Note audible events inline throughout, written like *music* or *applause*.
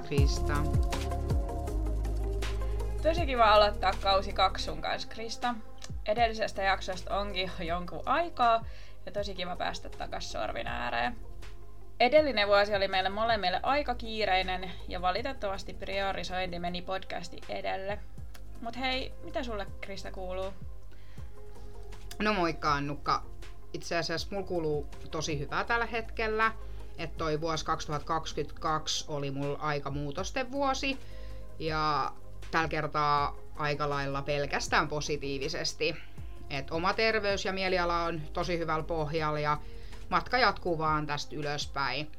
Krista. Tosi kiva aloittaa kausi kaksi sun kanssa, Krista. Edellisestä jaksosta onkin jo jonkun aikaa ja tosi kiva päästä takas sorvin ääreen. Edellinen vuosi oli meille molemmille aika kiireinen ja valitettavasti priorisointi meni podcasti edelle. Mut hei, mitä sulle Krista kuuluu? No moikka Annukka. Itse asiassa mulla kuuluu tosi hyvää tällä hetkellä. Että toi vuosi 2022 oli mulla aika muutosten vuosi. Ja tällä kertaa aika lailla pelkästään positiivisesti. Et oma terveys ja mieliala on tosi hyvällä pohjalla ja matka jatkuu vaan tästä ylöspäin.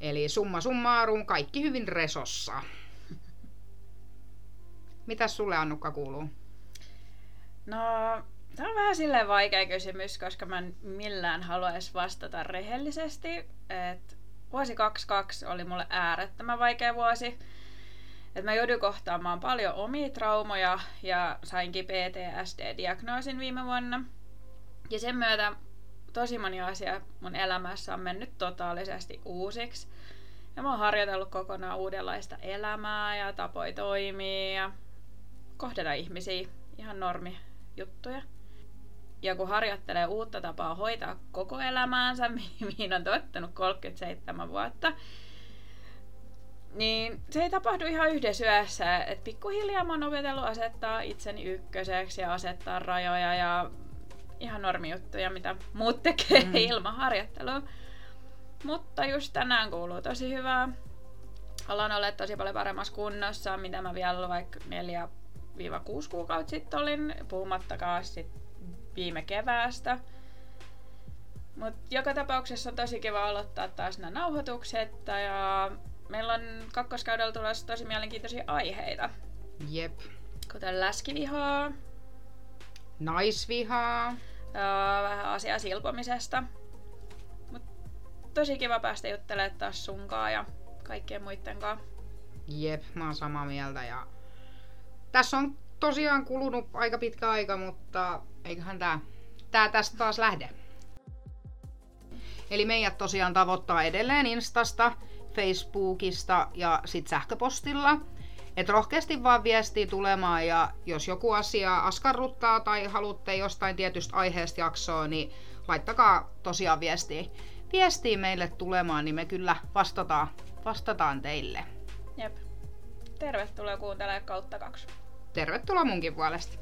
Eli summa summarum, kaikki hyvin resossa. Mitäs sulle Annukka kuuluu? No, tämä on vähän silleen vaikea kysymys, koska mä en millään haluaisi vastata rehellisesti. Et vuosi 22 oli mulle äärettömän vaikea vuosi. Et mä joudun kohtaamaan paljon omia traumoja ja sainkin PTSD-diagnoosin viime vuonna. Ja sen myötä tosi moni asia mun elämässä on mennyt totaalisesti uusiksi. Ja mä oon harjoitellut kokonaan uudenlaista elämää ja tapoja toimia ja kohdata ihmisiä, ihan normi juttuja. Ja kun harjoittelee uutta tapaa hoitaa koko elämäänsä, *laughs* mihin on tottunut 37 vuotta, niin se ei tapahdu ihan yhdessä yössä. Et pikkuhiljaa mä oon opetellut asettaa itseni ykköseksi ja asettaa rajoja ja ihan normijuttuja, mitä muut tekee mm. *laughs* ilman harjoittelua. Mutta just tänään kuuluu tosi hyvää. Ollaan olleet tosi paljon paremmassa kunnossa, mitä mä vielä vaikka 4-6 kuukautta sitten olin, puhumattakaan sit viime keväästä. Mutta joka tapauksessa on tosi kiva aloittaa taas nämä nauhoitukset ja meillä on kakkoskaudella tulossa tosi mielenkiintoisia aiheita. Jep. Kuten läskivihaa. Naisvihaa. Ja vähän asiaa silpomisesta. Mut tosi kiva päästä juttelemaan taas sunkaan ja kaikkien muiden kanssa. Jep, mä oon samaa mieltä ja tässä on tosiaan kulunut aika pitkä aika, mutta eiköhän tää, tää tästä taas lähde. Eli meidät tosiaan tavoittaa edelleen Instasta, Facebookista ja sit sähköpostilla. Et rohkeasti vaan viestiä tulemaan ja jos joku asia askarruttaa tai haluatte jostain tietystä aiheesta jaksoa, niin laittakaa tosiaan viestiä, viestiä meille tulemaan, niin me kyllä vastataan, vastataan teille. Jep. Tervetuloa kuuntelemaan kautta kaksi. Tervetuloa munkin puolesta.